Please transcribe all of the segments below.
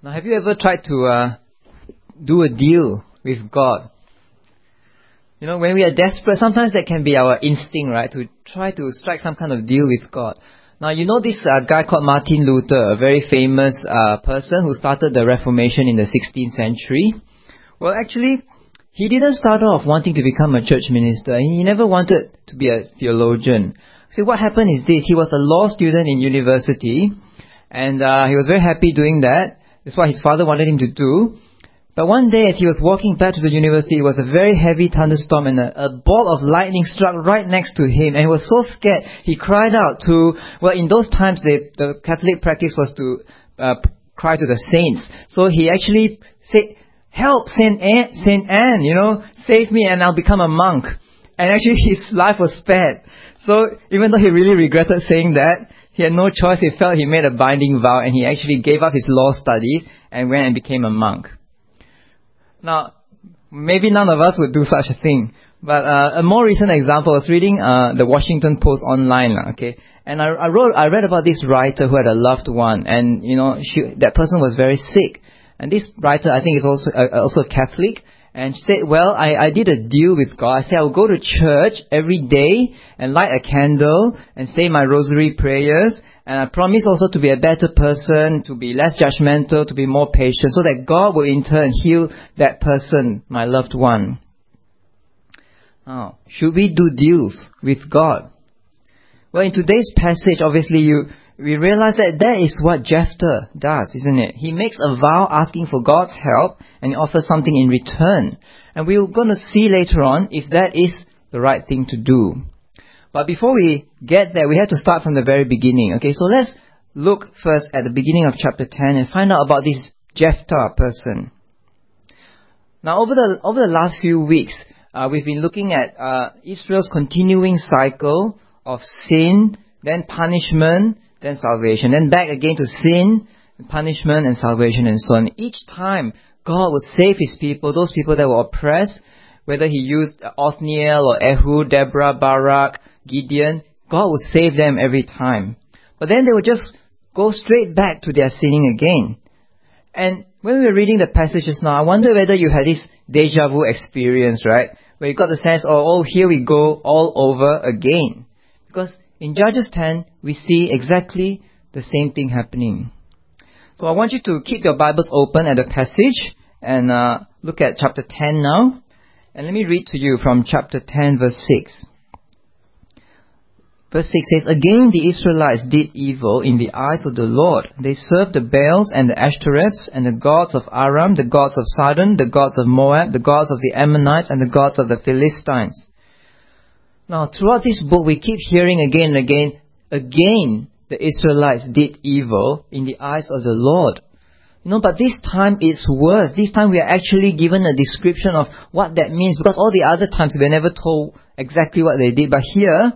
Now, have you ever tried to uh, do a deal with God? You know, when we are desperate, sometimes that can be our instinct, right? To try to strike some kind of deal with God. Now, you know this uh, guy called Martin Luther, a very famous uh, person who started the Reformation in the 16th century. Well, actually, he didn't start off wanting to become a church minister. He never wanted to be a theologian. See, what happened is this. He was a law student in university, and uh, he was very happy doing that. That's what his father wanted him to do. But one day, as he was walking back to the university, it was a very heavy thunderstorm, and a, a ball of lightning struck right next to him, and he was so scared, he cried out to, well, in those times, they, the Catholic practice was to uh, cry to the saints. So he actually said, help, Saint Anne, Saint Anne, you know, save me and I'll become a monk. And actually his life was spared. So even though he really regretted saying that, he had no choice. He felt he made a binding vow and he actually gave up his law studies and went and became a monk. Now, maybe none of us would do such a thing. But uh, a more recent example, I was reading uh, the Washington Post online, okay, and I, I wrote, I read about this writer who had a loved one, and you know, she, that person was very sick, and this writer, I think, is also uh, also Catholic, and she said, well, I, I did a deal with God. I said I will go to church every day and light a candle and say my rosary prayers. And I promise also to be a better person, to be less judgmental, to be more patient, so that God will in turn heal that person, my loved one. Now, should we do deals with God? Well, in today's passage, obviously you, we realize that that is what Jephthah does, isn't it? He makes a vow asking for God's help and he offers something in return. And we're going to see later on if that is the right thing to do. But before we get there, we have to start from the very beginning. Okay, so let's look first at the beginning of chapter 10 and find out about this Jephthah person. Now, over the, over the last few weeks, uh, we've been looking at uh, Israel's continuing cycle of sin, then punishment, then salvation. Then back again to sin, punishment, and salvation, and so on. Each time, God would save His people, those people that were oppressed, whether He used Othniel or Ehud, Deborah, Barak, Gideon, God would save them every time. But then they would just go straight back to their sinning again. And when we were reading the passages now, I wonder whether you had this deja vu experience, right? Where you got the sense, oh, oh, here we go all over again. Because in Judges 10, we see exactly the same thing happening. So I want you to keep your Bibles open at the passage and uh, look at chapter 10 now. And let me read to you from chapter 10, verse 6. Verse 6 says, Again the Israelites did evil in the eyes of the Lord. They served the Baals and the Ashtoreths and the gods of Aram, the gods of Sidon, the gods of Moab, the gods of the Ammonites, and the gods of the Philistines. Now, throughout this book, we keep hearing again and again, again, the Israelites did evil in the eyes of the Lord. You know, but this time it's worse. This time we are actually given a description of what that means because all the other times we were never told exactly what they did. But here,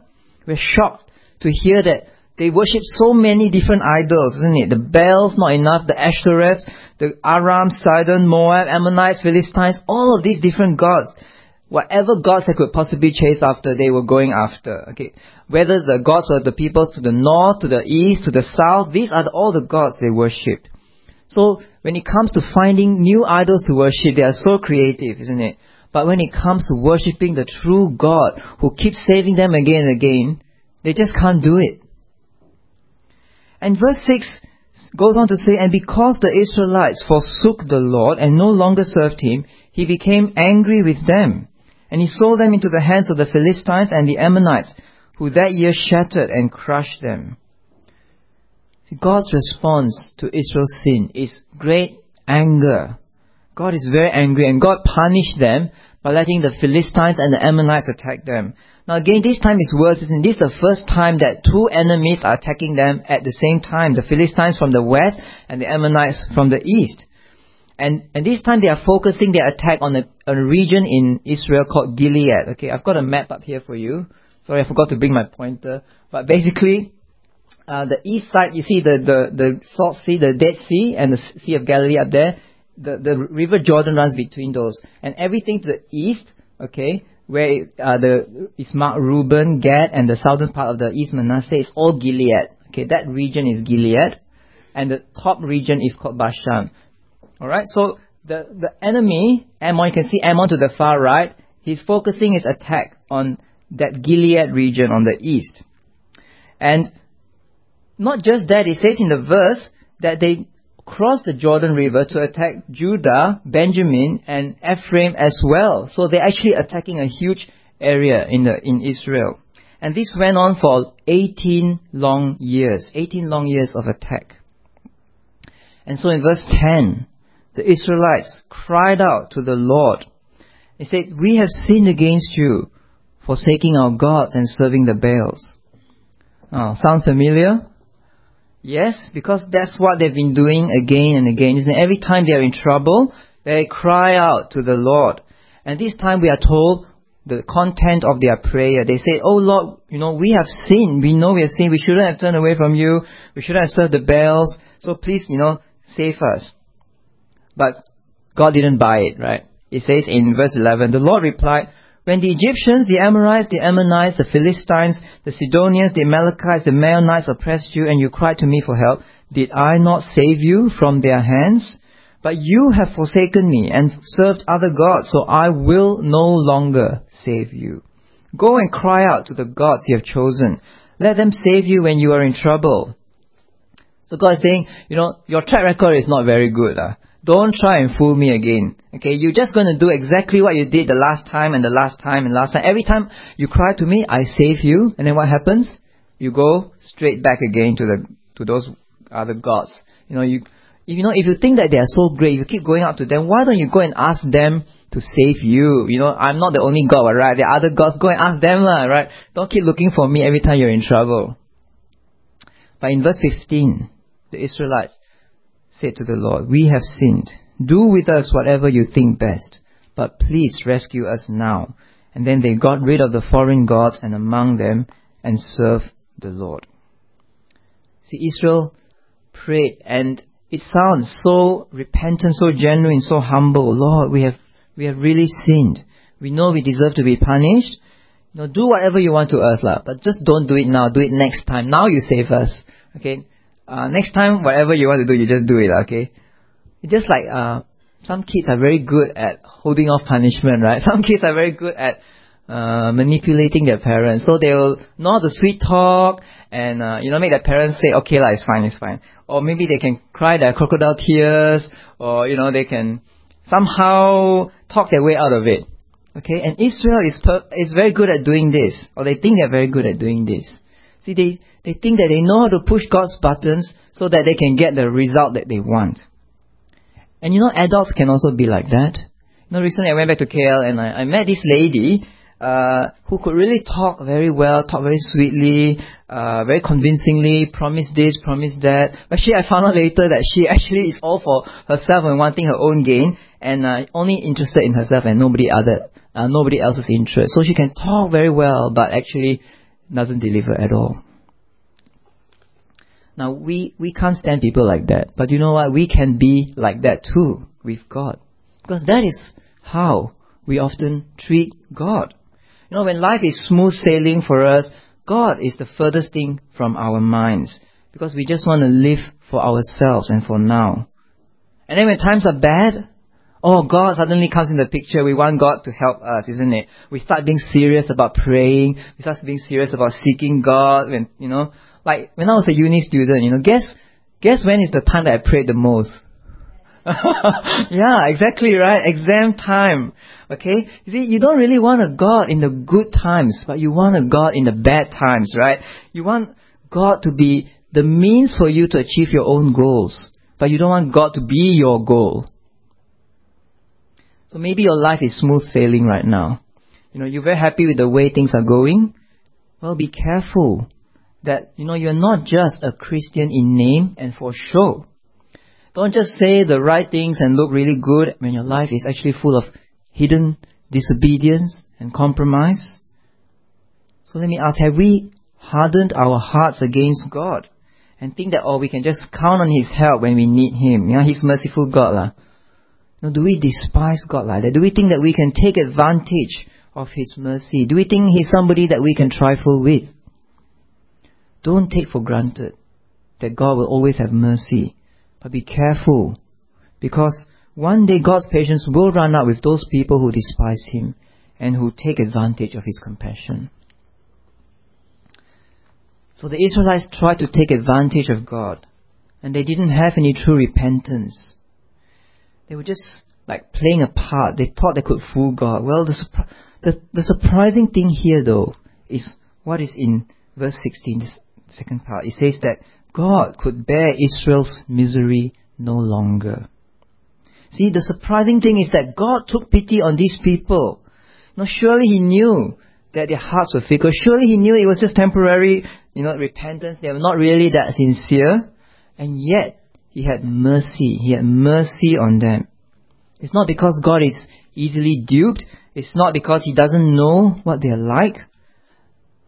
we're shocked to hear that they worship so many different idols, isn't it? The Baals, not enough, the Ashtoreths, the Aram, Sidon, Moab, Ammonites, Philistines, all of these different gods. Whatever gods they could possibly chase after, they were going after. Okay, Whether the gods were the peoples to the north, to the east, to the south, these are all the gods they worshipped. So, when it comes to finding new idols to worship, they are so creative, isn't it? But when it comes to worshipping the true God who keeps saving them again and again, they just can't do it. And verse 6 goes on to say, And because the Israelites forsook the Lord and no longer served him, he became angry with them. And he sold them into the hands of the Philistines and the Ammonites, who that year shattered and crushed them. See, God's response to Israel's sin is great anger. God is very angry and God punished them by letting the Philistines and the Ammonites attack them. Now again, this time is worse, isn't this the first time that two enemies are attacking them at the same time, the Philistines from the west and the Ammonites from the east. And, and this time they are focusing their attack on a, on a region in Israel called Gilead. Okay, I've got a map up here for you. Sorry, I forgot to bring my pointer. But basically, uh, the east side, you see the, the, the Salt Sea, the Dead Sea, and the Sea of Galilee up there the, the river Jordan runs between those. And everything to the east, okay, where uh, the is marked Reuben, Gad, and the southern part of the East Manasseh is all Gilead. Okay, that region is Gilead, and the top region is called Bashan. Alright, so the, the enemy, Ammon, you can see Ammon to the far right, he's focusing his attack on that Gilead region on the east. And not just that, it says in the verse that they crossed the Jordan River to attack Judah, Benjamin, and Ephraim as well. So they're actually attacking a huge area in, the, in Israel. And this went on for 18 long years, 18 long years of attack. And so in verse 10, the Israelites cried out to the Lord. They said, We have sinned against you, forsaking our gods and serving the Baals. Oh, sound familiar? Yes, because that's what they've been doing again and again. And every time they are in trouble, they cry out to the Lord. And this time we are told the content of their prayer. They say, Oh Lord, you know, we have sinned. We know we have sinned. We shouldn't have turned away from you. We shouldn't have served the Baals. So please, you know, save us. But God didn't buy it, right? It says in verse 11, the Lord replied, when the Egyptians, the Amorites, the Ammonites, the Philistines, the Sidonians, the Amalekites, the Maonites oppressed you and you cried to me for help, did I not save you from their hands? But you have forsaken me and served other gods, so I will no longer save you. Go and cry out to the gods you have chosen. Let them save you when you are in trouble. So God is saying, you know, your track record is not very good. Uh. Don't try and fool me again. Okay, you're just going to do exactly what you did the last time and the last time and last time. Every time you cry to me, I save you, and then what happens? You go straight back again to the to those other gods. You know, you if you know if you think that they are so great, you keep going up to them. Why don't you go and ask them to save you? You know, I'm not the only God, right? There are other gods. Go and ask them, lah, right? Don't keep looking for me every time you're in trouble. But in verse 15, the Israelites said to the Lord, We have sinned. Do with us whatever you think best, but please rescue us now. And then they got rid of the foreign gods and among them and served the Lord. See, Israel prayed and it sounds so repentant, so genuine, so humble. Lord, we have, we have really sinned. We know we deserve to be punished. You know, do whatever you want to us, but just don't do it now. Do it next time. Now you save us. Okay? Uh, next time, whatever you want to do, you just do it, okay? It's just like, uh, some kids are very good at holding off punishment, right? Some kids are very good at, uh, manipulating their parents. So they'll know the sweet talk and, uh, you know, make their parents say, okay lah, it's fine, it's fine. Or maybe they can cry their crocodile tears, or, you know, they can somehow talk their way out of it. Okay, and Israel is per- is very good at doing this, or they think they're very good at doing this. See, they they think that they know how to push God's buttons so that they can get the result that they want. And you know, adults can also be like that. You know, recently I went back to KL and I, I met this lady uh, who could really talk very well, talk very sweetly, uh, very convincingly, promise this, promise that. But she, I found out later that she actually is all for herself and wanting her own gain, and uh, only interested in herself and nobody other, uh, nobody else's interest. So she can talk very well, but actually doesn't deliver at all. Now, we, we can't stand people like that. But you know what? We can be like that too with God. Because that is how we often treat God. You know, when life is smooth sailing for us, God is the furthest thing from our minds. Because we just want to live for ourselves and for now. And then when times are bad, oh, God suddenly comes in the picture. We want God to help us, isn't it? We start being serious about praying. We start being serious about seeking God. When, you know, like when I was a uni student, you know, guess guess when is the time that I prayed the most? yeah, exactly right. Exam time. Okay? You see, you don't really want a God in the good times, but you want a God in the bad times, right? You want God to be the means for you to achieve your own goals, but you don't want God to be your goal. So maybe your life is smooth sailing right now. You know, you're very happy with the way things are going. Well, be careful that, you know, you're not just a Christian in name and for show. Don't just say the right things and look really good when your life is actually full of hidden disobedience and compromise. So let me ask, have we hardened our hearts against God and think that, oh, we can just count on His help when we need Him? Yeah, He's merciful God. lah. No, do we despise God like that? Do we think that we can take advantage of His mercy? Do we think He's somebody that we can trifle with? Don't take for granted that God will always have mercy. But be careful, because one day God's patience will run out with those people who despise Him and who take advantage of His compassion. So the Israelites tried to take advantage of God, and they didn't have any true repentance. They were just like playing a part. They thought they could fool God. Well, the, the, the surprising thing here, though, is what is in verse 16, this second part. It says that God could bear Israel's misery no longer. See, the surprising thing is that God took pity on these people. Now, surely He knew that their hearts were fickle. Surely He knew it was just temporary, you know, repentance. They were not really that sincere. And yet, He had mercy. He had mercy on them. It's not because God is easily duped. It's not because He doesn't know what they're like.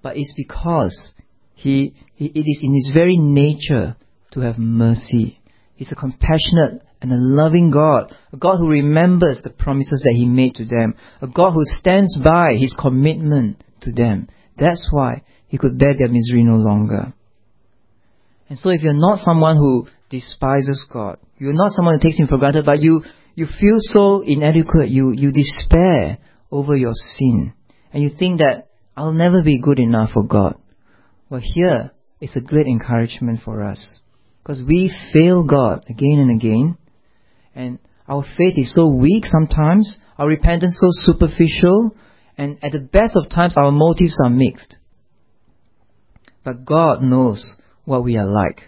But it's because He, he it is in His very nature to have mercy. He's a compassionate and a loving God, a God who remembers the promises that He made to them, a God who stands by His commitment to them. That's why He could bear their misery no longer. And so if you're not someone who despises God, you're not someone who takes Him for granted, but you, you feel so inadequate, you, you despair over your sin, and you think that I'll never be good enough for God. Well, here is a great encouragement for us. Because we fail God again and again, and our faith is so weak sometimes, our repentance so superficial, and at the best of times our motives are mixed. But God knows what we are like,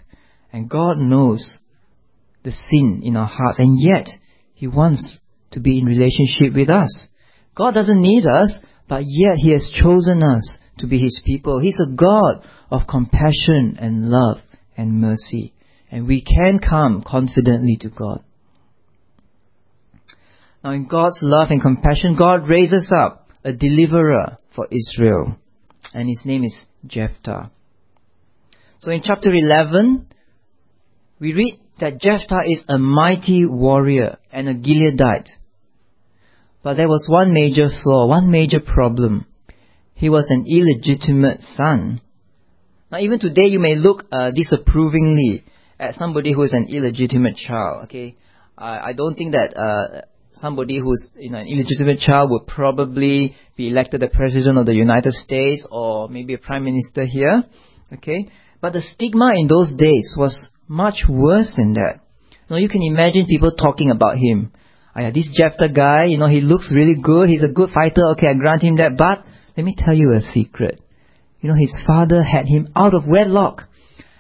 and God knows the sin in our hearts, and yet He wants to be in relationship with us. God doesn't need us, but yet He has chosen us to be His people. He's a God of compassion and love and mercy, and we can come confidently to God. Now, in God's love and compassion, God raises up a deliverer for Israel, and his name is Jephthah. So, in chapter 11, we read that Jephthah is a mighty warrior and a Gileadite. But there was one major flaw, one major problem. He was an illegitimate son. Now, even today, you may look uh, disapprovingly at somebody who is an illegitimate child. Okay, I, I don't think that uh, somebody who's you know, an illegitimate child would probably be elected the president of the United States or maybe a prime minister here. Okay? But the stigma in those days was much worse than that. You you can imagine people talking about him. Yeah, this Jephthah guy, you know, he looks really good, he's a good fighter, okay, I grant him that, but let me tell you a secret. You know, his father had him out of wedlock.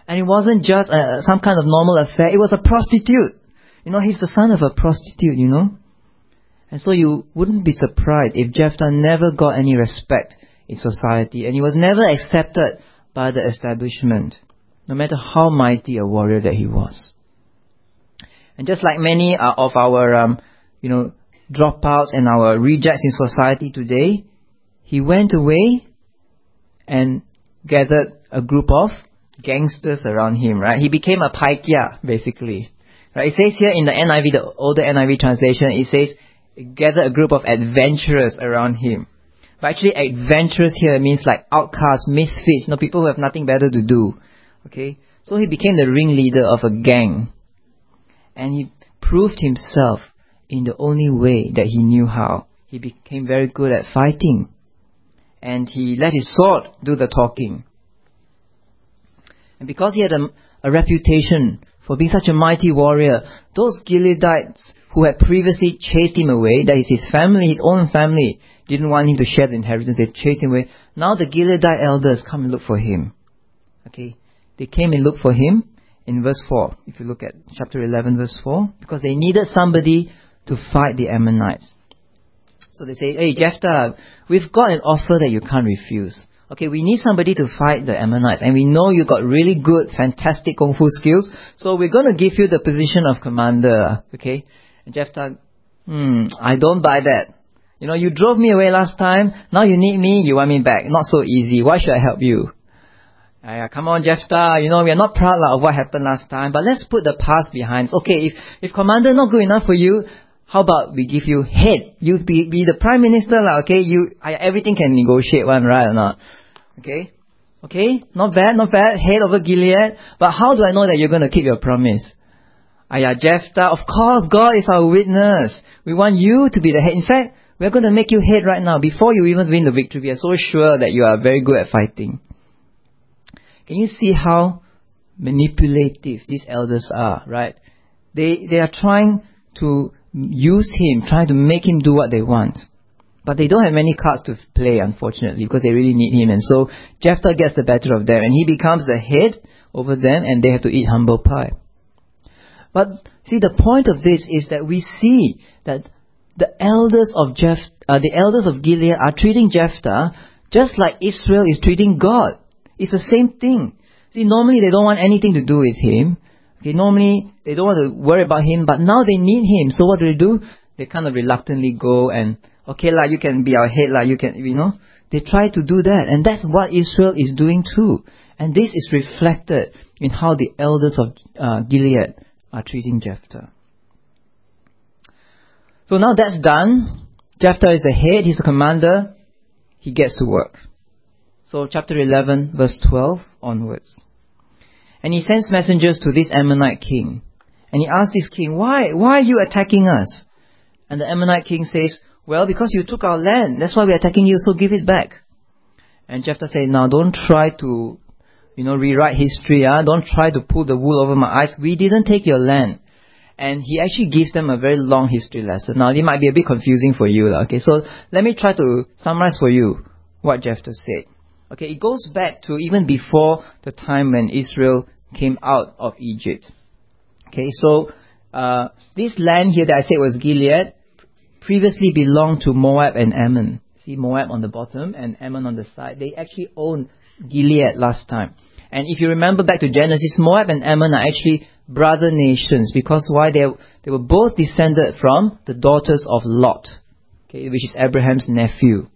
And it wasn't just uh, some kind of normal affair, it was a prostitute. You know, he's the son of a prostitute, you know. And so you wouldn't be surprised if Jephthah never got any respect in society and he was never accepted by the establishment, no matter how mighty a warrior that he was. And just like many uh, of our, um, you know, dropouts and our rejects in society today, he went away and gathered a group of gangsters around him, right? He became a paikya, basically. Right? It says here in the NIV, the older NIV translation, it says gather a group of adventurers around him. But actually, adventurers here means like outcasts, misfits, you know, people who have nothing better to do. Okay? So he became the ringleader of a gang. And he proved himself in the only way that he knew how. He became very good at fighting. And he let his sword do the talking. And because he had a, a reputation for being such a mighty warrior, those Gileadites who had previously chased him away, that is his family, his own family, didn't want him to share the inheritance, they chased him away. Now the Gileadite elders come and look for him. Okay? They came and looked for him in verse 4, if you look at chapter 11 verse 4, because they needed somebody to fight the Ammonites. So they say, hey Jephthah, we've got an offer that you can't refuse. Okay, we need somebody to fight the Ammonites, and we know you got really good, fantastic kung fu skills, so we're going to give you the position of commander. Okay, and Jephthah, hmm, I don't buy that. You know, you drove me away last time. Now you need me. You want me back. Not so easy. Why should I help you? Uh, come on, Jephthah. You know, we are not proud of what happened last time, but let's put the past behind. Okay, if, if commander not good enough for you, how about we give you head? You be, be the prime minister, lah, okay? You, I, everything can negotiate one, right or not? Okay? Okay? Not bad, not bad. Head over Gilead. But how do I know that you're going to keep your promise? Aya Jephthah, of course, God is our witness. We want you to be the head. In fact, we're going to make you head right now. Before you even win the victory, we are so sure that you are very good at fighting. Can you see how manipulative these elders are, right? They, they are trying to use him, trying to make him do what they want. But they don't have many cards to play, unfortunately, because they really need him. And so Jephthah gets the better of them, and he becomes the head over them, and they have to eat humble pie. But see, the point of this is that we see that the elders of Jeph, uh, the elders of Gilead are treating Jephthah just like Israel is treating God. It's the same thing. See, normally they don't want anything to do with him. Okay, normally they don't want to worry about him, but now they need him. So what do they do? They kind of reluctantly go and okay lah, you can be our head lah, you can, you know. They try to do that, and that's what Israel is doing too. And this is reflected in how the elders of uh, Gilead are treating Jephthah. So now that's done. Jephthah is the head, he's the commander, he gets to work. So chapter 11, verse 12 onwards. And he sends messengers to this Ammonite king. And he asks this king, why, why are you attacking us? And the Ammonite king says, well, because you took our land. That's why we're attacking you, so give it back. And Jephthah said, now don't try to, you know, rewrite history, ah. Don't try to pull the wool over my eyes. We didn't take your land. And he actually gives them a very long history lesson. Now, it might be a bit confusing for you, okay? So, let me try to summarize for you what Jephthah said. Okay, it goes back to even before the time when Israel came out of Egypt. Okay, so, uh, this land here that I said was Gilead, previously belonged to Moab and Ammon. See Moab on the bottom and Ammon on the side. They actually owned Gilead last time. And if you remember back to Genesis, Moab and Ammon are actually brother nations because why they they were both descended from the daughters of Lot, okay, which is Abraham's nephew.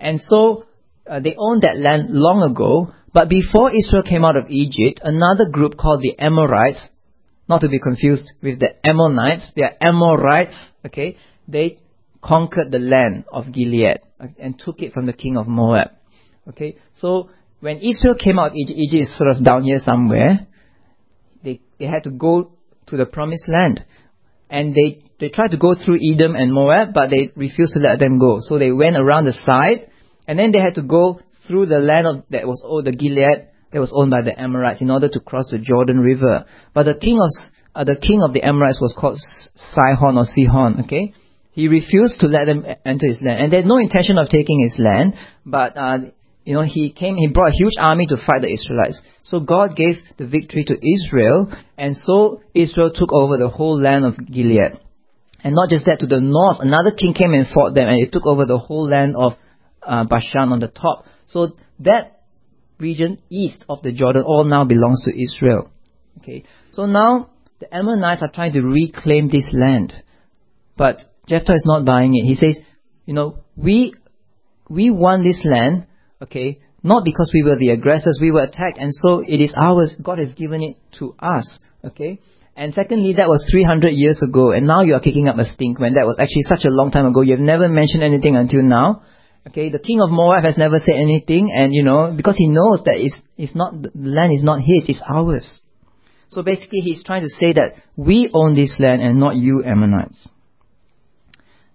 And so uh, they owned that land long ago. But before Israel came out of Egypt, another group called the Amorites, not to be confused with the Ammonites, they are Amorites, okay, they conquered the land of Gilead and took it from the king of Moab. Okay, so when Israel came out, of Egypt, Egypt is sort of down here somewhere. They they had to go to the promised land, and they they tried to go through Edom and Moab, but they refused to let them go. So they went around the side, and then they had to go through the land of, that was owned the Gilead that was owned by the Amorites in order to cross the Jordan River. But the king of uh, the king of the Amorites was called Sihon or Sihon. Okay, he refused to let them enter his land. And they had no intention of taking his land, but, uh, you know, he came, he brought a huge army to fight the Israelites. So God gave the victory to Israel, and so Israel took over the whole land of Gilead. And not just that, to the north, another king came and fought them, and he took over the whole land of uh, Bashan on the top. So that region east of the Jordan all now belongs to Israel. Okay, so now the Ammonites are trying to reclaim this land, but Jephthah is not buying it. He says, you know, we, we won this land, okay, not because we were the aggressors, we were attacked, and so it is ours. God has given it to us, okay? And secondly, that was 300 years ago, and now you are kicking up a stink when that was actually such a long time ago. You have never mentioned anything until now. Okay, the king of Moab has never said anything, and you know, because he knows that it's, it's not, the land is not his, it's ours. So basically, he's trying to say that we own this land and not you Ammonites.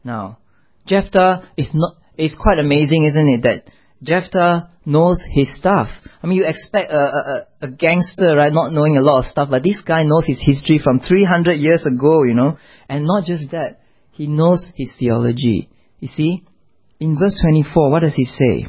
Now, Jephthah is not, it's quite amazing, isn't it? That Jephthah knows his stuff. I mean, you expect a, a, a gangster, right, not knowing a lot of stuff, but this guy knows his history from 300 years ago, you know. And not just that, he knows his theology. You see, in verse 24, what does he say?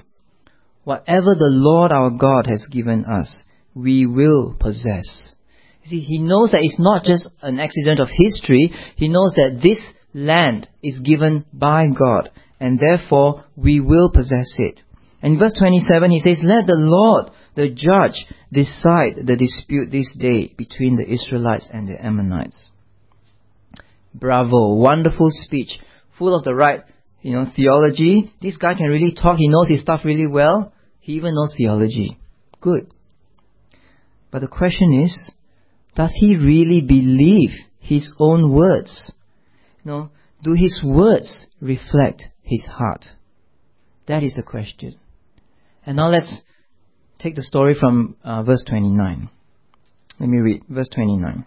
Whatever the Lord our God has given us, we will possess. You see, he knows that it's not just an accident of history. He knows that this land is given by God, and therefore we will possess it. In verse 27, he says, Let the Lord, the judge, decide the dispute this day between the Israelites and the Ammonites. Bravo, wonderful speech, full of the right, you know, theology. This guy can really talk, he knows his stuff really well. He even knows theology. Good. But the question is, does he really believe his own words? No, do his words reflect his heart? That is the question. And now let's take the story from uh, verse 29. Let me read verse 29.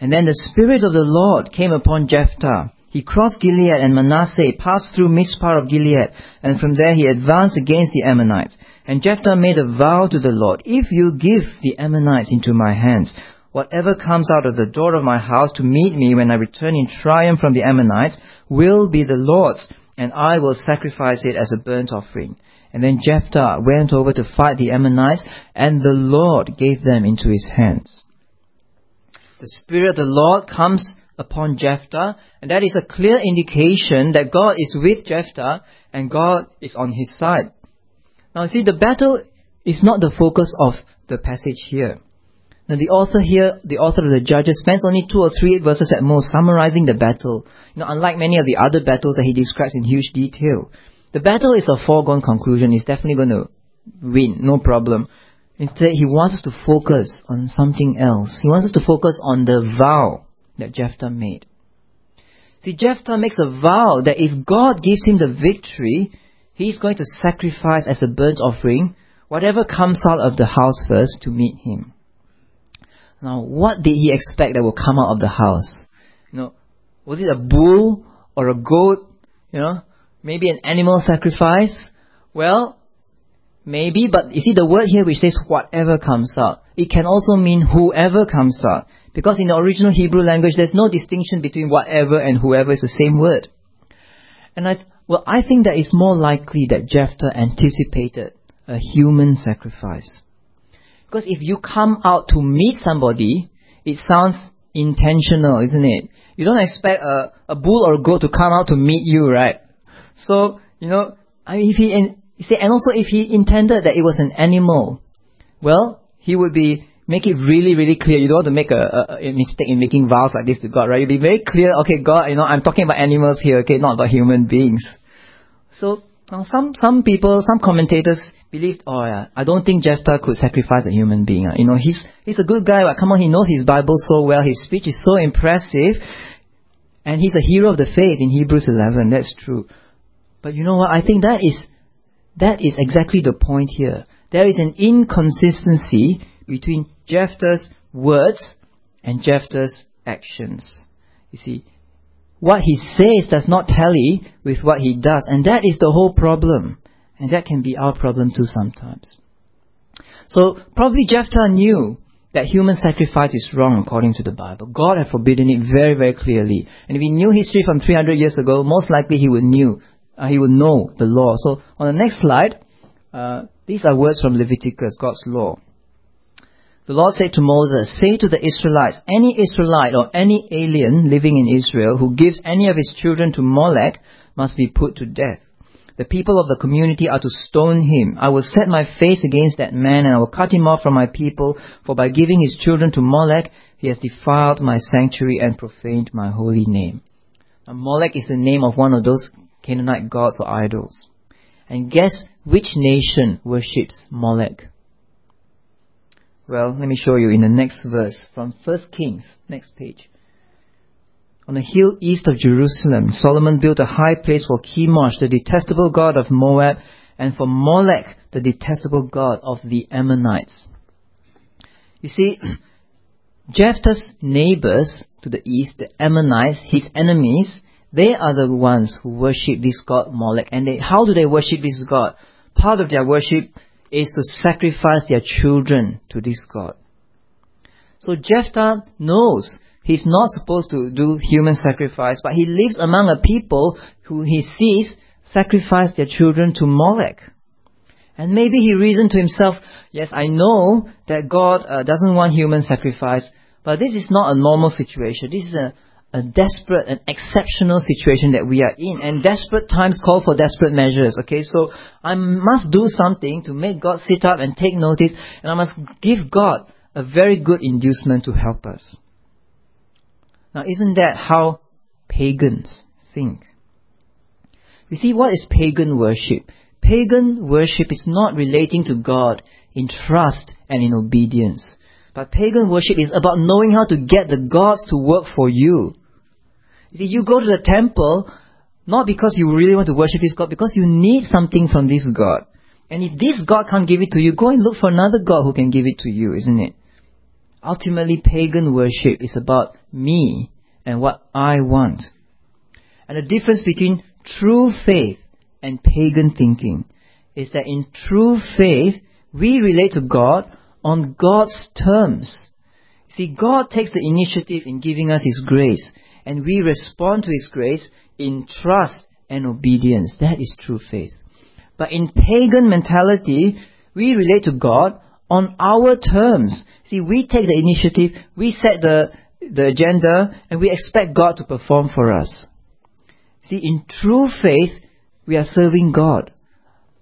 And then the Spirit of the Lord came upon Jephthah. He crossed Gilead and Manasseh, passed through Mizpah of Gilead, and from there he advanced against the Ammonites. And Jephthah made a vow to the Lord, If you give the Ammonites into my hands, whatever comes out of the door of my house to meet me when I return in triumph from the Ammonites will be the Lord's, and I will sacrifice it as a burnt offering. And then Jephthah went over to fight the Ammonites, and the Lord gave them into his hands. The Spirit of the Lord comes upon Jephthah, and that is a clear indication that God is with Jephthah, and God is on his side. Now see, the battle is not the focus of the passage here. Now the author here, the author of the Judges, spends only two or three verses at most summarizing the battle. You know, unlike many of the other battles that he describes in huge detail. The battle is a foregone conclusion. He's definitely going to win, no problem. Instead, he wants us to focus on something else. He wants us to focus on the vow that Jephthah made. See, Jephthah makes a vow that if God gives him the victory, he's going to sacrifice as a burnt offering whatever comes out of the house first to meet him. Now, what did he expect that will come out of the house? You know, was it a bull or a goat? You know, maybe an animal sacrifice? Well, maybe, but you see the word here which says whatever comes out. It can also mean whoever comes out. Because in the original Hebrew language, there's no distinction between whatever and whoever is the same word. And I, well, I think that it's more likely that Jephthah anticipated a human sacrifice. Because if you come out to meet somebody, it sounds intentional, isn't it? You don't expect a, a bull or a goat to come out to meet you, right? So, you know, I mean, if he, and, say, and also if he intended that it was an animal, well, he would be, make it really, really clear. You don't want to make a, a, a mistake in making vows like this to God, right? You'll be very clear, okay, God, you know, I'm talking about animals here, okay, not about human beings. So, now some, some people, some commentators believe, oh yeah, I don't think Jephthah could sacrifice a human being. Uh. You know, he's, he's a good guy, but come on, he knows his Bible so well, his speech is so impressive, and he's a hero of the faith in Hebrews 11, that's true. But you know what, I think that is, that is exactly the point here. There is an inconsistency between Jephthah's words and Jephthah's actions. You see, what he says does not tally with what he does, and that is the whole problem. And that can be our problem too sometimes. So probably Jephthah knew that human sacrifice is wrong according to the Bible. God had forbidden it very, very clearly. And if he knew history from 300 years ago, most likely he would knew, uh, he would know the law. So on the next slide, uh, these are words from Leviticus, God's law. The Lord said to Moses, Say to the Israelites, any Israelite or any alien living in Israel who gives any of his children to Molech must be put to death. The people of the community are to stone him. I will set my face against that man and I will cut him off from my people, for by giving his children to Molech, he has defiled my sanctuary and profaned my holy name. Now, Molech is the name of one of those Canaanite gods or idols. And guess which nation worships Molech? Well, let me show you in the next verse from 1 Kings, next page. On a hill east of Jerusalem, Solomon built a high place for Chemosh, the detestable god of Moab, and for Molech, the detestable god of the Ammonites. You see, Jephthah's neighbors to the east, the Ammonites, his enemies, they are the ones who worship this god Molech. And they, how do they worship this god? Part of their worship is to sacrifice their children to this god. So Jephthah knows He's not supposed to do human sacrifice, but he lives among a people who he sees sacrifice their children to Molech. And maybe he reasoned to himself, yes, I know that God uh, doesn't want human sacrifice, but this is not a normal situation. This is a, a desperate, and exceptional situation that we are in. And desperate times call for desperate measures, okay? So I must do something to make God sit up and take notice, and I must give God a very good inducement to help us. Now, isn't that how pagans think? You see, what is pagan worship? Pagan worship is not relating to God in trust and in obedience. But pagan worship is about knowing how to get the gods to work for you. You see, you go to the temple not because you really want to worship this God, because you need something from this God. And if this God can't give it to you, go and look for another God who can give it to you, isn't it? Ultimately, pagan worship is about me and what I want. And the difference between true faith and pagan thinking is that in true faith, we relate to God on God's terms. See, God takes the initiative in giving us His grace, and we respond to His grace in trust and obedience. That is true faith. But in pagan mentality, we relate to God on our terms. See, we take the initiative, we set the, the agenda, and we expect God to perform for us. See, in true faith, we are serving God.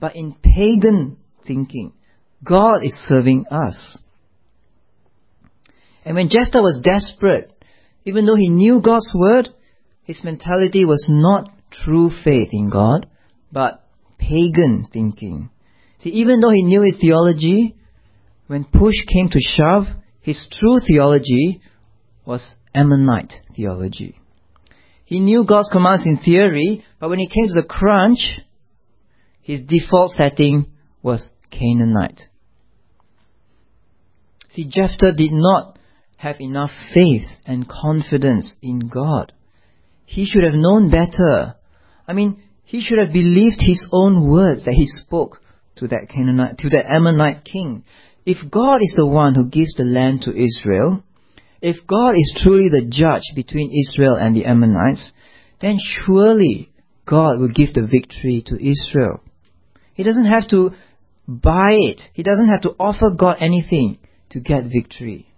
But in pagan thinking, God is serving us. And when Jephthah was desperate, even though he knew God's word, his mentality was not true faith in God, but pagan thinking. See, even though he knew his theology, when push came to shove, his true theology was Ammonite theology. He knew God's commands in theory, but when it came to the crunch, his default setting was Canaanite. See, Jephthah did not have enough faith and confidence in God. He should have known better. I mean, he should have believed his own words that he spoke to that Canaanite, to that Ammonite king. If God is the one who gives the land to Israel, if God is truly the judge between Israel and the Ammonites, then surely God will give the victory to Israel. He doesn't have to buy it. He doesn't have to offer God anything to get victory.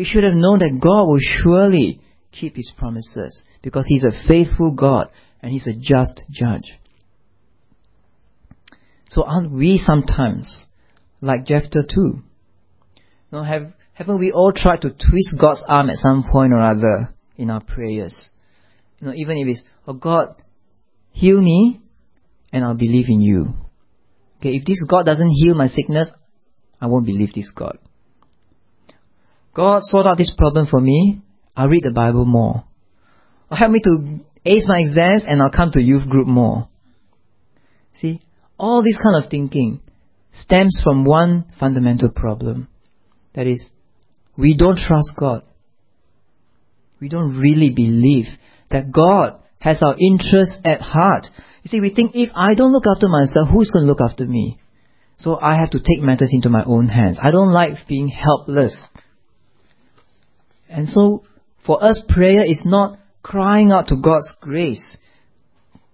He should have known that God will surely keep his promises because he's a faithful God and he's a just judge. So aren't we sometimes like Jephthah too? No, have, haven't we all tried to twist God's arm at some point or other in our prayers? You know, even if it's, oh God, heal me and I'll believe in you. Okay, if this God doesn't heal my sickness, I won't believe this God. God sort out this problem for me, I'll read the Bible more. Or help me to ace my exams and I'll come to youth group more. See, all this kind of thinking stems from one fundamental problem. That is, we don't trust God. We don't really believe that God has our interests at heart you see, we think if I don't look after myself, who's going to look after me? So I have to take matters into my own hands. I don't like being helpless. And so, for us, prayer is not crying out to God's grace.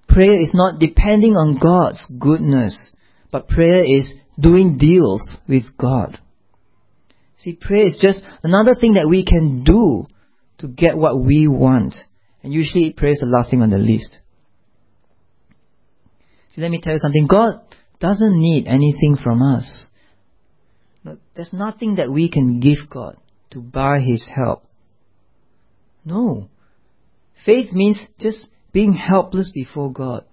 Prayer is not depending on God's goodness, but prayer is doing deals with God. See, prayer is just another thing that we can do to get what we want. And usually prayer is the last thing on the list. See, let me tell you something. God doesn't need anything from us. There's nothing that we can give God to buy His help. No. Faith means just being helpless before God,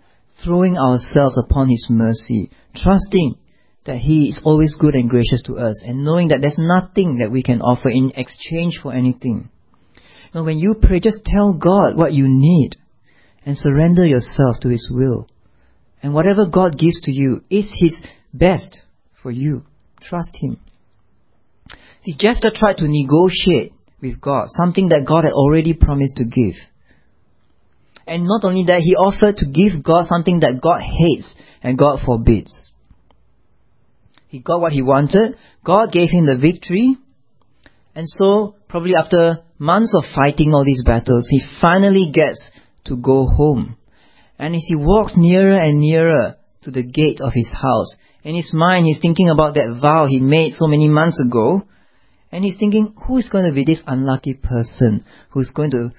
throwing ourselves upon His mercy, trusting that He is always good and gracious to us, and knowing that there's nothing that we can offer in exchange for anything. Now, when you pray, just tell God what you need and surrender yourself to His will. And whatever God gives to you is His best for you. Trust Him. See, Jephthah tried to negotiate with God, something that God had already promised to give. And not only that, he offered to give God something that God hates and God forbids. He got what he wanted, God gave him the victory, and so, probably after months of fighting all these battles, he finally gets to go home. And as he walks nearer and nearer to the gate of his house, in his mind he's thinking about that vow he made so many months ago. And he's thinking, who is going to be this unlucky person who's going to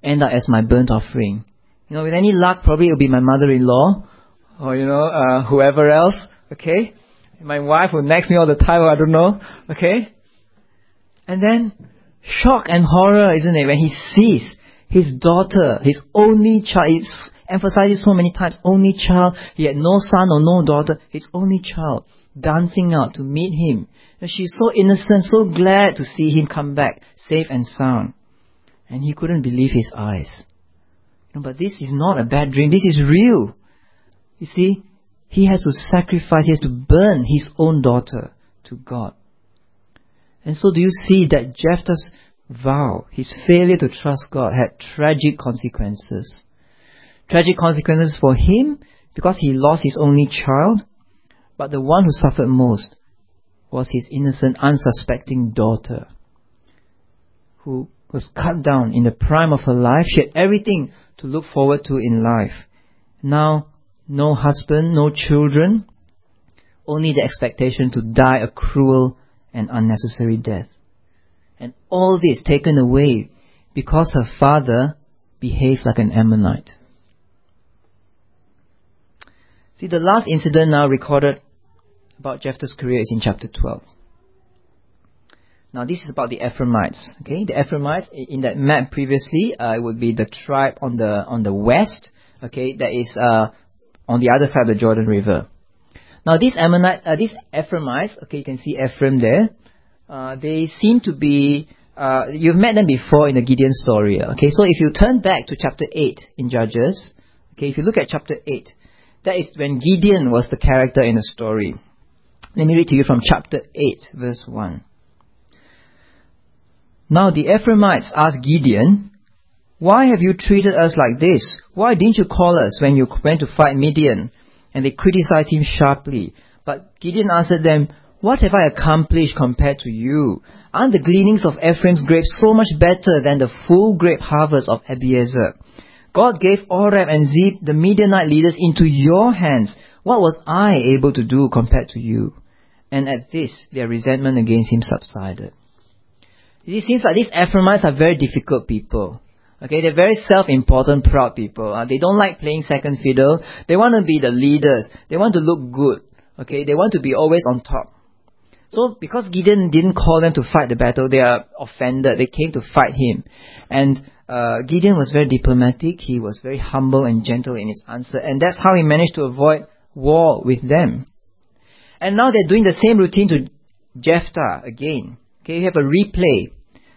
end up as my burnt offering? You know, with any luck, probably it'll be my mother-in-law, or you know, uh, whoever else. Okay, my wife will next me all the time. I don't know. Okay, and then shock and horror, isn't it, when he sees his daughter, his only child, emphasizes so many times, only child. He had no son or no daughter, his only child, dancing out to meet him. And she's so innocent, so glad to see him come back, safe and sound. And he couldn't believe his eyes. No, but this is not a bad dream, this is real. You see, he has to sacrifice, he has to burn his own daughter to God. And so do you see that Jephthah's vow, his failure to trust God, had tragic consequences? Tragic consequences for him because he lost his only child, but the one who suffered most was his innocent, unsuspecting daughter, who was cut down in the prime of her life. She had everything to look forward to in life. Now, no husband, no children, only the expectation to die a cruel and unnecessary death. And all this taken away because her father behaved like an Ammonite. See, the last incident now recorded about Jephthah's career is in chapter 12. Now, this is about the Ephraimites. Okay, the Ephraimites in that map previously, uh, it would be the tribe on the on the west. Okay, that is uh, on the other side of the Jordan River. Now, these Ammonite, uh, these Ephraimites, okay, you can see Ephraim there. Uh, they seem to be. Uh, you've met them before in the Gideon story. Okay, so if you turn back to chapter eight in Judges, okay, if you look at chapter eight, that is when Gideon was the character in the story. Let me read to you from chapter 8, verse 1. Now the Ephraimites asked Gideon, Why have you treated us like this? Why didn't you call us when you went to fight Midian? And they criticized him sharply. But Gideon answered them, What have I accomplished compared to you? Aren't the gleanings of Ephraim's grapes so much better than the full grape harvest of Abiezer? God gave Oreb and Zeb, the Midianite leaders, into your hands. What was I able to do compared to you? And at this, their resentment against him subsided. It seems like these Ephraimites are very difficult people. Okay, they're very self-important, proud people. Uh, they don't like playing second fiddle. They want to be the leaders. They want to look good. Okay, they want to be always on top. So because Gideon didn't call them to fight the battle, they are offended. They came to fight him. And uh, Gideon was very diplomatic. He was very humble and gentle in his answer. And that's how he managed to avoid war with them. And now they're doing the same routine to Jephthah again. Okay, you have a replay.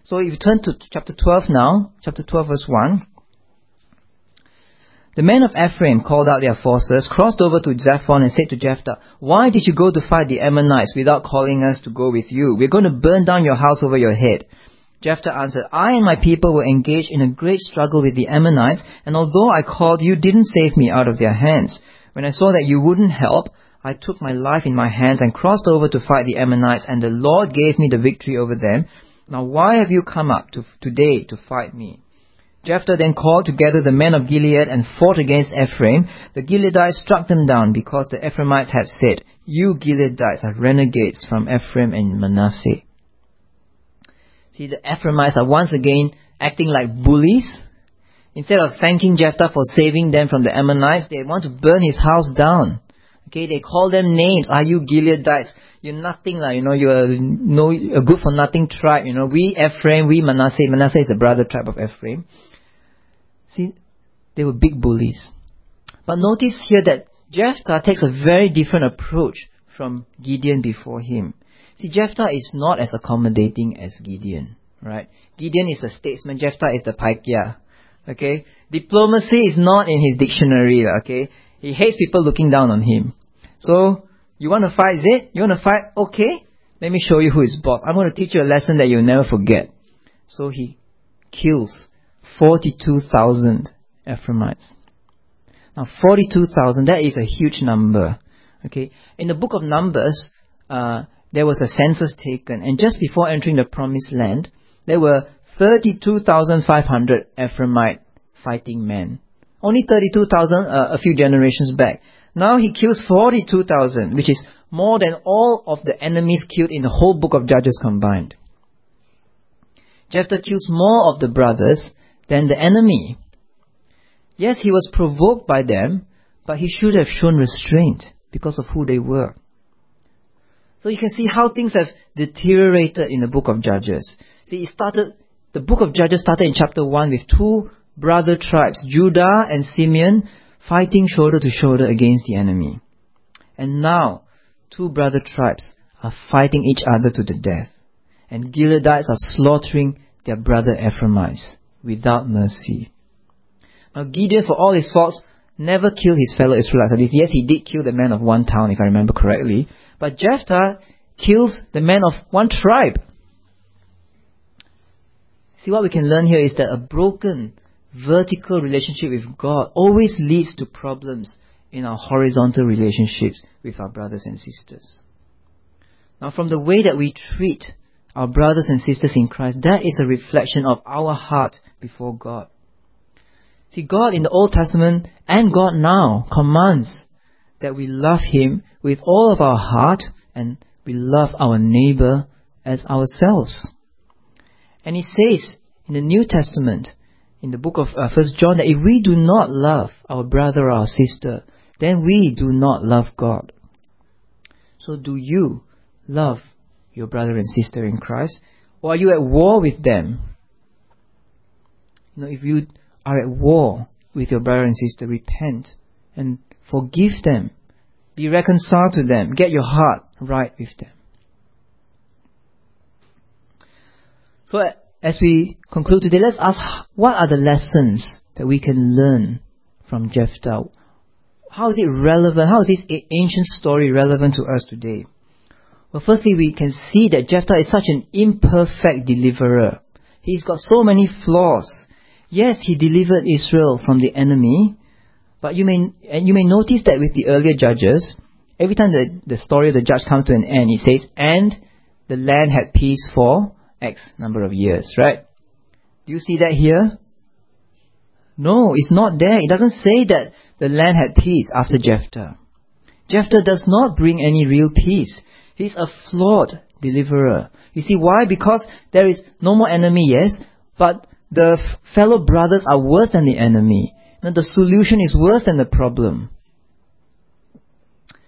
So if you turn to chapter 12 now, chapter 12 verse 1. The men of Ephraim called out their forces, crossed over to Zaphon and said to Jephthah, Why did you go to fight the Ammonites without calling us to go with you? We're going to burn down your house over your head. Jephthah answered, I and my people were engaged in a great struggle with the Ammonites, and although I called, you didn't save me out of their hands. When I saw that you wouldn't help, I took my life in my hands and crossed over to fight the Ammonites, and the Lord gave me the victory over them. Now why have you come up to, today to fight me? Jephthah then called together the men of Gilead and fought against Ephraim. The Gileadites struck them down because the Ephraimites had said, You Gileadites are renegades from Ephraim and Manasseh. See, the Ephraimites are once again acting like bullies. Instead of thanking Jephthah for saving them from the Ammonites, they want to burn his house down. Okay, they call them names. Are you Gileadites? You're nothing like, you know, you're no, a good for nothing tribe, you know. We Ephraim, we Manasseh. Manasseh is the brother tribe of Ephraim. See, they were big bullies. But notice here that Jephthah takes a very different approach from Gideon before him. See, Jephthah is not as accommodating as Gideon, right? Gideon is a statesman, Jephthah is the paikia, okay? Diplomacy is not in his dictionary, okay? He hates people looking down on him. So, you want to fight, is it? You want to fight? Okay. Let me show you who is boss. I'm going to teach you a lesson that you'll never forget. So he kills 42,000 Ephraimites. Now, 42,000, that is a huge number. Okay. In the book of Numbers, uh, there was a census taken, and just before entering the promised land, there were 32,500 Ephraimite fighting men. Only 32,000 uh, a few generations back. Now he kills 42,000, which is more than all of the enemies killed in the whole book of Judges combined. Jephthah kills more of the brothers than the enemy. Yes, he was provoked by them, but he should have shown restraint because of who they were. So you can see how things have deteriorated in the book of Judges. See, it started, the book of Judges started in chapter 1 with two brother tribes, Judah and Simeon, fighting shoulder to shoulder against the enemy. And now, two brother tribes are fighting each other to the death. And Gileadites are slaughtering their brother Ephraimites without mercy. Now Gideon, for all his faults, never killed his fellow Israelites. At least, yes, he did kill the men of one town, if I remember correctly. But Jephthah kills the men of one tribe. See, what we can learn here is that a broken vertical relationship with God always leads to problems in our horizontal relationships with our brothers and sisters. Now, from the way that we treat our brothers and sisters in Christ, that is a reflection of our heart before God. See, God in the Old Testament and God now commands that we love Him with all of our heart and we love our neighbor as ourselves. And He says in the New Testament, in the book of uh, First John, that if we do not love our brother or our sister, then we do not love God. So do you love your brother and sister in Christ? Or are you at war with them? You know, if you are at war with your brother and sister, repent and forgive them. Be reconciled to them. Get your heart right with them. So, as we conclude today, let's ask what are the lessons that we can learn from Jephthah? How is it relevant? How is this ancient story relevant to us today? Well, firstly, we can see that Jephthah is such an imperfect deliverer. He's got so many flaws. Yes, he delivered Israel from the enemy, but you may, and you may notice that with the earlier judges, every time the, the story of the judge comes to an end, he says, and the land had peace for X number of years, right? Do you see that here? No, it's not there. It doesn't say that the land had peace after Jephthah. Jephthah does not bring any real peace. He's a flawed deliverer. You see why? Because there is no more enemy, yes, but the fellow brothers are worse than the enemy. Now the solution is worse than the problem.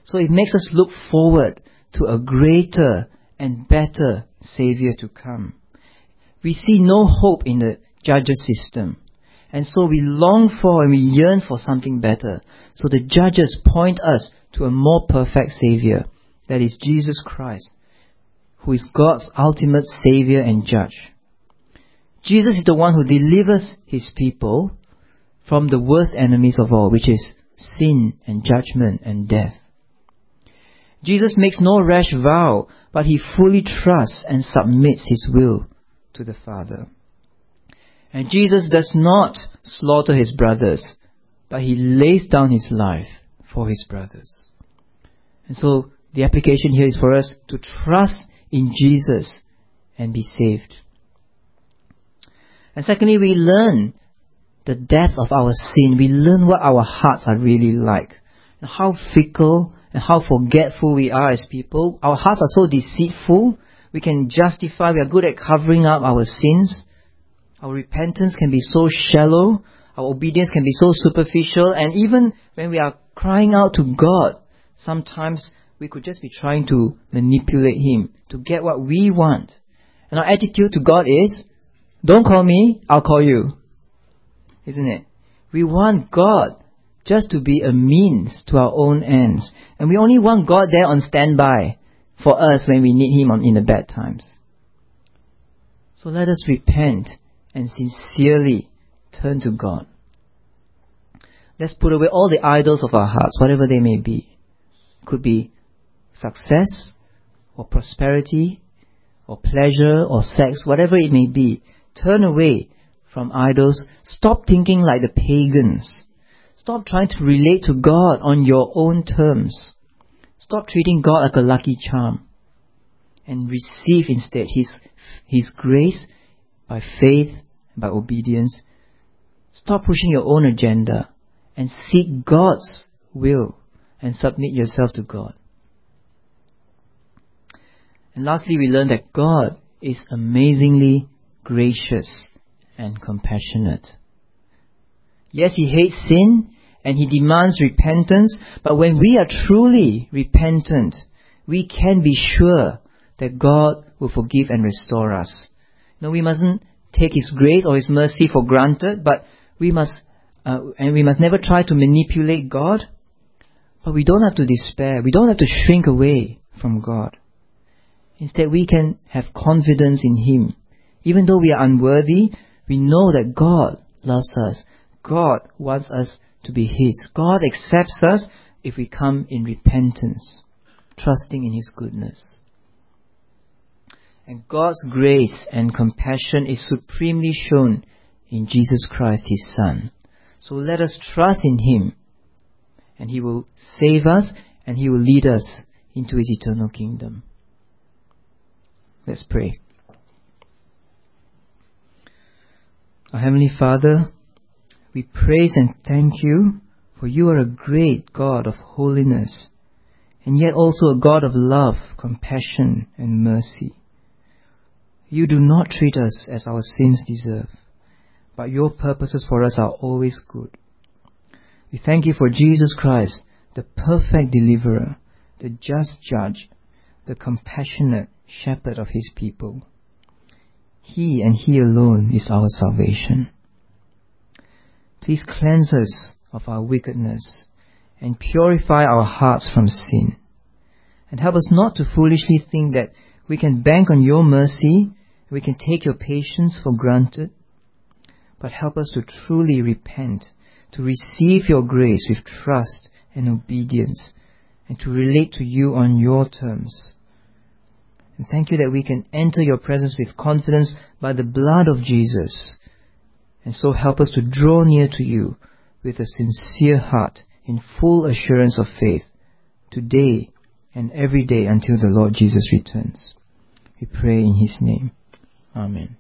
So it makes us look forward to a greater and better Savior to come. We see no hope in the judges system. And so we long for and we yearn for something better. So the judges point us to a more perfect Savior. That is Jesus Christ, who is God's ultimate Savior and Judge. Jesus is the one who delivers his people from the worst enemies of all, which is sin and judgment and death. Jesus makes no rash vow, but he fully trusts and submits his will to the Father. And Jesus does not slaughter his brothers, but he lays down his life for his brothers. And so the application here is for us to trust in Jesus and be saved. And secondly, we learn the depth of our sin. We learn what our hearts are really like. How fickle and how forgetful we are as people. Our hearts are so deceitful. We can justify, we are good at covering up our sins. Our repentance can be so shallow. Our obedience can be so superficial. And even when we are crying out to God, sometimes we could just be trying to manipulate Him to get what we want. And our attitude to God is, don't call me, I'll call you. Isn't it? We want God just to be a means to our own ends. And we only want God there on standby for us when we need Him on, in the bad times. So let us repent and sincerely turn to God. Let's put away all the idols of our hearts, whatever they may be. Could be success, or prosperity, or pleasure, or sex, whatever it may be. Turn away from idols. Stop thinking like the pagans. Stop trying to relate to God on your own terms. Stop treating God like a lucky charm. And receive instead His, His grace by faith by obedience. Stop pushing your own agenda and seek God's will and submit yourself to God. And lastly, we learn that God is amazingly gracious and compassionate. Yes, He hates sin and He demands repentance, but when we are truly repentant, we can be sure that God will forgive and restore us. No, we mustn't take His grace or His mercy for granted, but we must, uh, and we must never try to manipulate God. But we don't have to despair. We don't have to shrink away from God. Instead, we can have confidence in Him even though we are unworthy, we know that God loves us. God wants us to be His. God accepts us if we come in repentance, trusting in His goodness. And God's grace and compassion is supremely shown in Jesus Christ, His Son. So let us trust in Him, and He will save us, and He will lead us into His eternal kingdom. Let's pray. Our Heavenly Father, we praise and thank you for you are a great God of holiness and yet also a God of love, compassion, and mercy. You do not treat us as our sins deserve, but your purposes for us are always good. We thank you for Jesus Christ, the perfect deliverer, the just judge, the compassionate shepherd of his people. He and He alone is our salvation. Please cleanse us of our wickedness and purify our hearts from sin. And help us not to foolishly think that we can bank on your mercy, we can take your patience for granted, but help us to truly repent, to receive your grace with trust and obedience, and to relate to you on your terms. And thank you that we can enter your presence with confidence by the blood of Jesus. And so help us to draw near to you with a sincere heart in full assurance of faith today and every day until the Lord Jesus returns. We pray in His name. Amen.